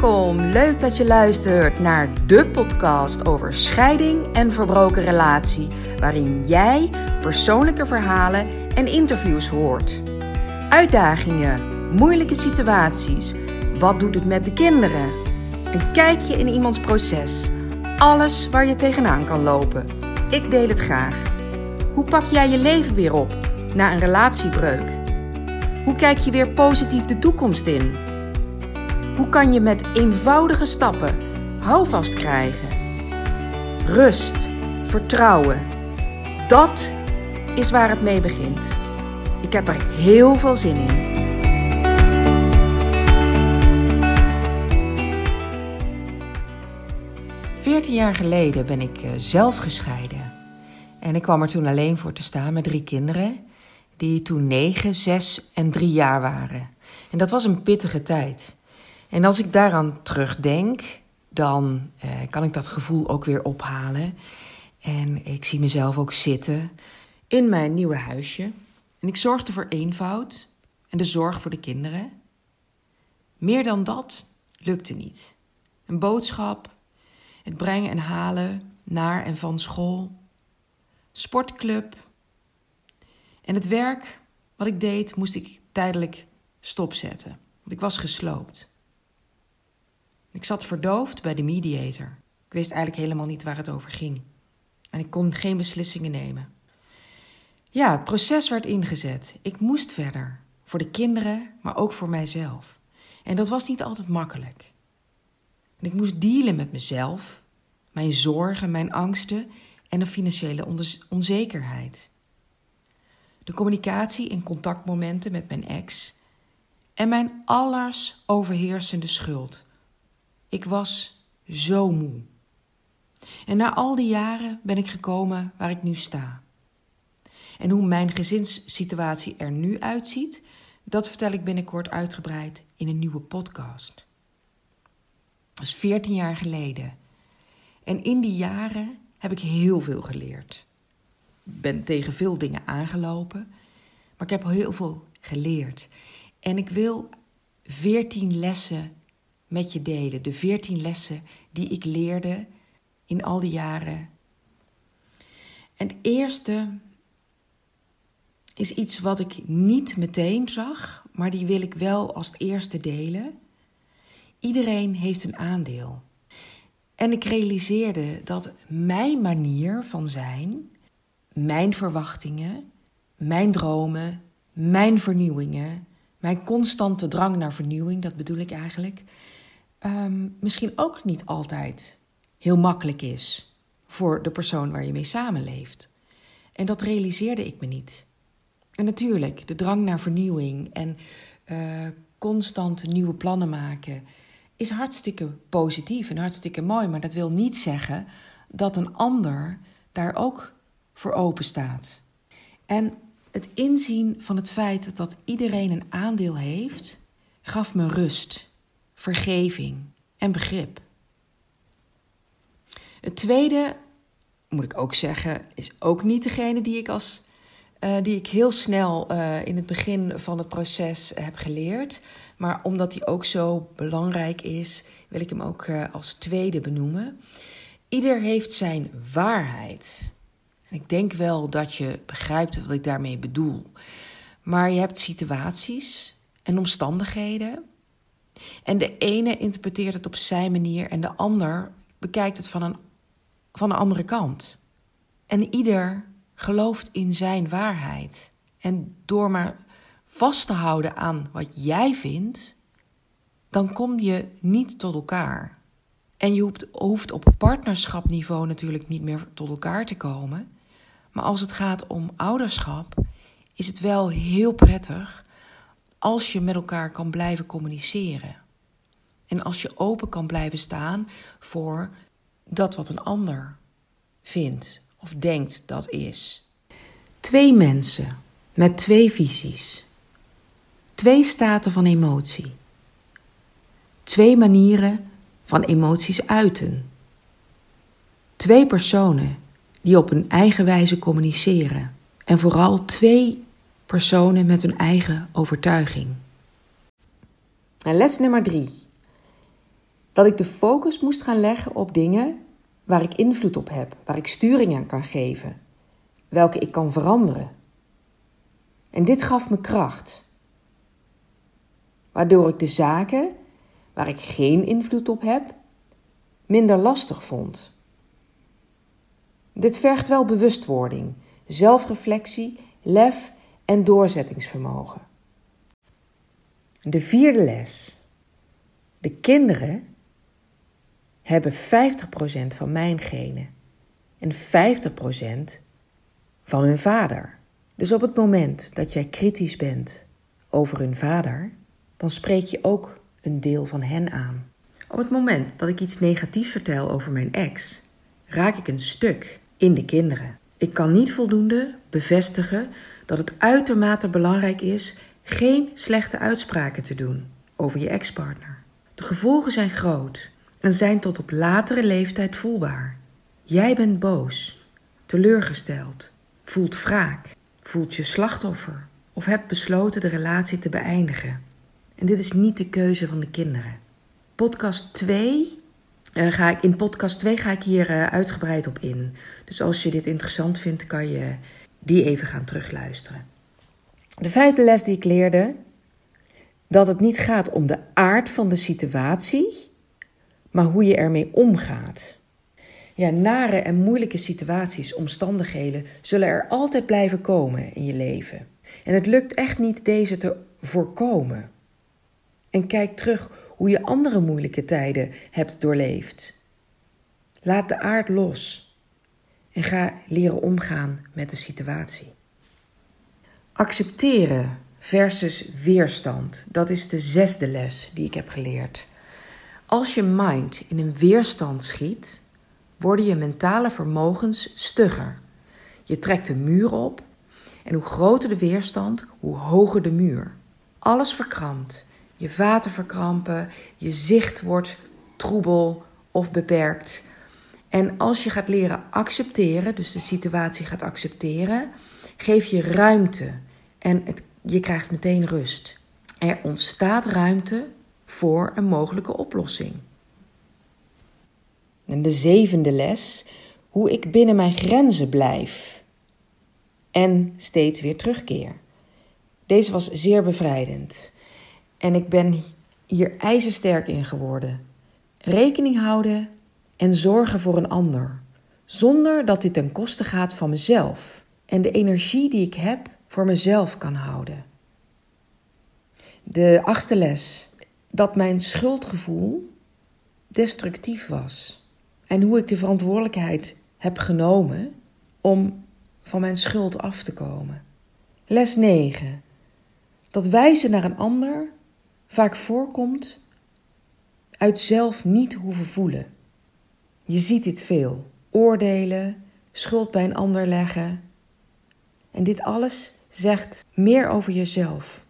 Welkom, leuk dat je luistert naar de podcast over scheiding en verbroken relatie, waarin jij persoonlijke verhalen en interviews hoort. Uitdagingen, moeilijke situaties, wat doet het met de kinderen? Een kijkje in iemands proces, alles waar je tegenaan kan lopen. Ik deel het graag. Hoe pak jij je leven weer op na een relatiebreuk? Hoe kijk je weer positief de toekomst in? Hoe kan je met eenvoudige stappen houvast krijgen? Rust, vertrouwen. Dat is waar het mee begint. Ik heb er heel veel zin in. Veertien jaar geleden ben ik eh, zelf gescheiden. En ik kwam er toen alleen voor te staan met drie kinderen, die toen negen, zes en drie jaar waren. En dat was een pittige tijd. En als ik daaraan terugdenk, dan eh, kan ik dat gevoel ook weer ophalen. En ik zie mezelf ook zitten in mijn nieuwe huisje. En ik zorgde voor eenvoud en de zorg voor de kinderen. Meer dan dat lukte niet. Een boodschap, het brengen en halen naar en van school, sportclub. En het werk wat ik deed moest ik tijdelijk stopzetten, want ik was gesloopt. Ik zat verdoofd bij de mediator. Ik wist eigenlijk helemaal niet waar het over ging. En ik kon geen beslissingen nemen. Ja, het proces werd ingezet. Ik moest verder. Voor de kinderen, maar ook voor mijzelf. En dat was niet altijd makkelijk. En ik moest dealen met mezelf, mijn zorgen, mijn angsten en de financiële onzekerheid. De communicatie en contactmomenten met mijn ex en mijn alles overheersende schuld ik was zo moe. En na al die jaren ben ik gekomen waar ik nu sta. En hoe mijn gezinssituatie er nu uitziet, dat vertel ik binnenkort uitgebreid in een nieuwe podcast. Dat is 14 jaar geleden. En in die jaren heb ik heel veel geleerd. Ben tegen veel dingen aangelopen, maar ik heb heel veel geleerd. En ik wil 14 lessen met je delen. De veertien lessen die ik leerde in al die jaren. En het eerste is iets wat ik niet meteen zag, maar die wil ik wel als het eerste delen. Iedereen heeft een aandeel. En ik realiseerde dat mijn manier van zijn, mijn verwachtingen, mijn dromen, mijn vernieuwingen, mijn constante drang naar vernieuwing, dat bedoel ik eigenlijk, um, misschien ook niet altijd heel makkelijk is voor de persoon waar je mee samenleeft. En dat realiseerde ik me niet. En natuurlijk, de drang naar vernieuwing en uh, constant nieuwe plannen maken is hartstikke positief en hartstikke mooi, maar dat wil niet zeggen dat een ander daar ook voor open staat. En het inzien van het feit dat iedereen een aandeel heeft, gaf me rust vergeving en begrip. Het tweede, moet ik ook zeggen, is ook niet degene die ik, als, uh, die ik heel snel uh, in het begin van het proces heb geleerd. Maar omdat die ook zo belangrijk is, wil ik hem ook uh, als tweede benoemen. Ieder heeft zijn waarheid. En ik denk wel dat je begrijpt wat ik daarmee bedoel. Maar je hebt situaties en omstandigheden en de ene interpreteert het op zijn manier en de ander bekijkt het van een, van een andere kant. En ieder gelooft in zijn waarheid. En door maar vast te houden aan wat jij vindt, dan kom je niet tot elkaar. En je hoeft, hoeft op partnerschapniveau natuurlijk niet meer tot elkaar te komen. Maar als het gaat om ouderschap, is het wel heel prettig als je met elkaar kan blijven communiceren. En als je open kan blijven staan voor dat wat een ander vindt of denkt dat is. Twee mensen met twee visies. Twee staten van emotie. Twee manieren van emoties uiten. Twee personen die op hun eigen wijze communiceren. En vooral twee personen met hun eigen overtuiging. En les nummer drie. dat ik de focus moest gaan leggen op dingen waar ik invloed op heb, waar ik sturing aan kan geven, welke ik kan veranderen. En dit gaf me kracht, waardoor ik de zaken waar ik geen invloed op heb, minder lastig vond. Dit vergt wel bewustwording, zelfreflectie, lef en doorzettingsvermogen. De vierde les. De kinderen hebben 50% van mijn genen en 50% van hun vader. Dus op het moment dat jij kritisch bent over hun vader, dan spreek je ook een deel van hen aan. Op het moment dat ik iets negatiefs vertel over mijn ex, raak ik een stuk in de kinderen. Ik kan niet voldoende bevestigen dat het uitermate belangrijk is geen slechte uitspraken te doen over je ex-partner. De gevolgen zijn groot en zijn tot op latere leeftijd voelbaar. Jij bent boos, teleurgesteld, voelt wraak, voelt je slachtoffer of hebt besloten de relatie te beëindigen. En dit is niet de keuze van de kinderen. Podcast 2 uh, ga ik, in podcast 2 ga ik hier uh, uitgebreid op in. Dus als je dit interessant vindt, kan je die even gaan terugluisteren. De vijfde les die ik leerde, dat het niet gaat om de aard van de situatie, maar hoe je ermee omgaat. Ja, nare en moeilijke situaties, omstandigheden zullen er altijd blijven komen in je leven. En het lukt echt niet deze te voorkomen. En kijk terug hoe je andere moeilijke tijden hebt doorleefd. Laat de aard los en ga leren omgaan met de situatie. Accepteren versus weerstand, dat is de zesde les die ik heb geleerd. Als je mind in een weerstand schiet, worden je mentale vermogens stugger. Je trekt de muur op en hoe groter de weerstand, hoe hoger de muur. Alles verkrampt. Je vaten verkrampen, je zicht wordt troebel of beperkt. En als je gaat leren accepteren, dus de situatie gaat accepteren, geef je ruimte en je krijgt meteen rust. Er ontstaat ruimte voor een mogelijke oplossing. En de zevende les, hoe ik binnen mijn grenzen blijf en steeds weer terugkeer. Deze was zeer bevrijdend en ik ben hier ijzersterk in geworden. Rekening houden en zorgen voor een ander, zonder dat dit ten koste gaat van mezelf en de energie die ik heb voor mezelf kan houden. De achtste les, dat mijn schuldgevoel destructief was en hoe ik de verantwoordelijkheid heb genomen om van mijn schuld af te komen. Les 9. Dat wijzen naar een ander vaak voorkomt uit zelf niet hoeven voelen. Je ziet dit veel. Oordelen, schuld bij een ander leggen. En dit alles zegt meer over jezelf.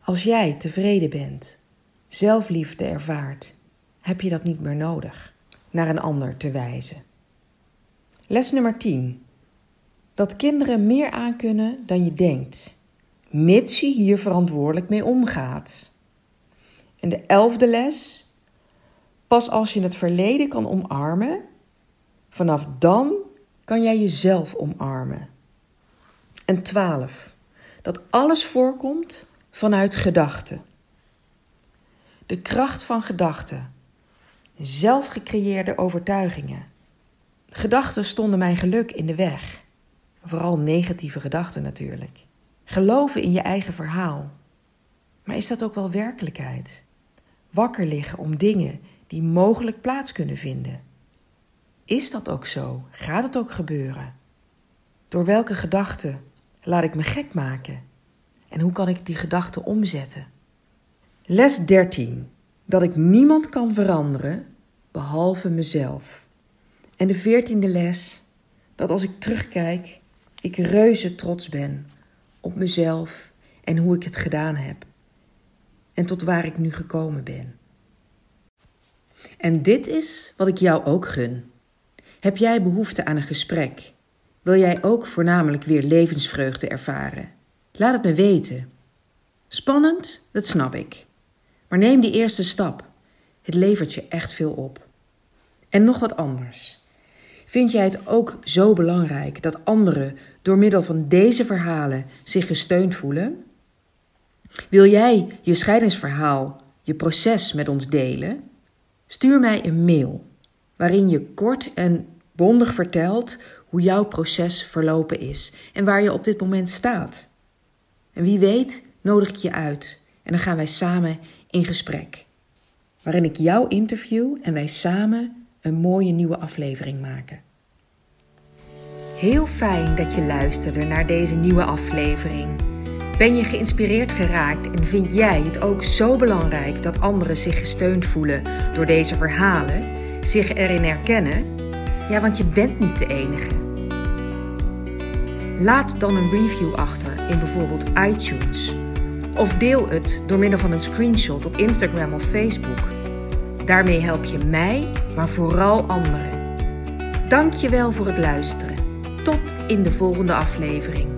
Als jij tevreden bent, zelfliefde ervaart, heb je dat niet meer nodig naar een ander te wijzen. Les nummer 10. Dat kinderen meer aankunnen dan je denkt, mits je hier verantwoordelijk mee omgaat. En de elfde les Pas als je het verleden kan omarmen, vanaf dan kan jij jezelf omarmen. En twaalf, dat alles voorkomt vanuit gedachten. De kracht van gedachten, zelfgecreëerde overtuigingen. Gedachten stonden mijn geluk in de weg. Vooral negatieve gedachten natuurlijk. Geloven in je eigen verhaal. Maar is dat ook wel werkelijkheid? Wakker liggen om dingen die mogelijk plaats kunnen vinden. Is dat ook zo? Gaat het ook gebeuren? Door welke gedachten laat ik me gek maken? En hoe kan ik die gedachten omzetten? Les 13. Dat ik niemand kan veranderen behalve mezelf. En de veertiende les. Dat als ik terugkijk, ik reuze trots ben op mezelf en hoe ik het gedaan heb. En tot waar ik nu gekomen ben. En dit is wat ik jou ook gun. Heb jij behoefte aan een gesprek? Wil jij ook voornamelijk weer levensvreugde ervaren? Laat het me weten. Spannend, dat snap ik. Maar neem die eerste stap. Het levert je echt veel op. En nog wat anders. Vind jij het ook zo belangrijk dat anderen door middel van deze verhalen zich gesteund voelen? Wil jij je scheidingsverhaal, je proces met ons delen? Stuur mij een mail waarin je kort en bondig vertelt hoe jouw proces verlopen is en waar je op dit moment staat. En wie weet, nodig ik je uit en dan gaan wij samen in gesprek. Waarin ik jou interview en wij samen een mooie nieuwe aflevering maken. Heel fijn dat je luisterde naar deze nieuwe aflevering. Ben je geïnspireerd geraakt en vind jij het ook zo belangrijk dat anderen zich gesteund voelen door deze verhalen, zich erin herkennen? Ja, want je bent niet de enige. Laat dan een review achter in bijvoorbeeld iTunes. Of deel het door middel van een screenshot op Instagram of Facebook. Daarmee help je mij, maar vooral anderen. Dank je wel voor het luisteren. Tot in de volgende aflevering.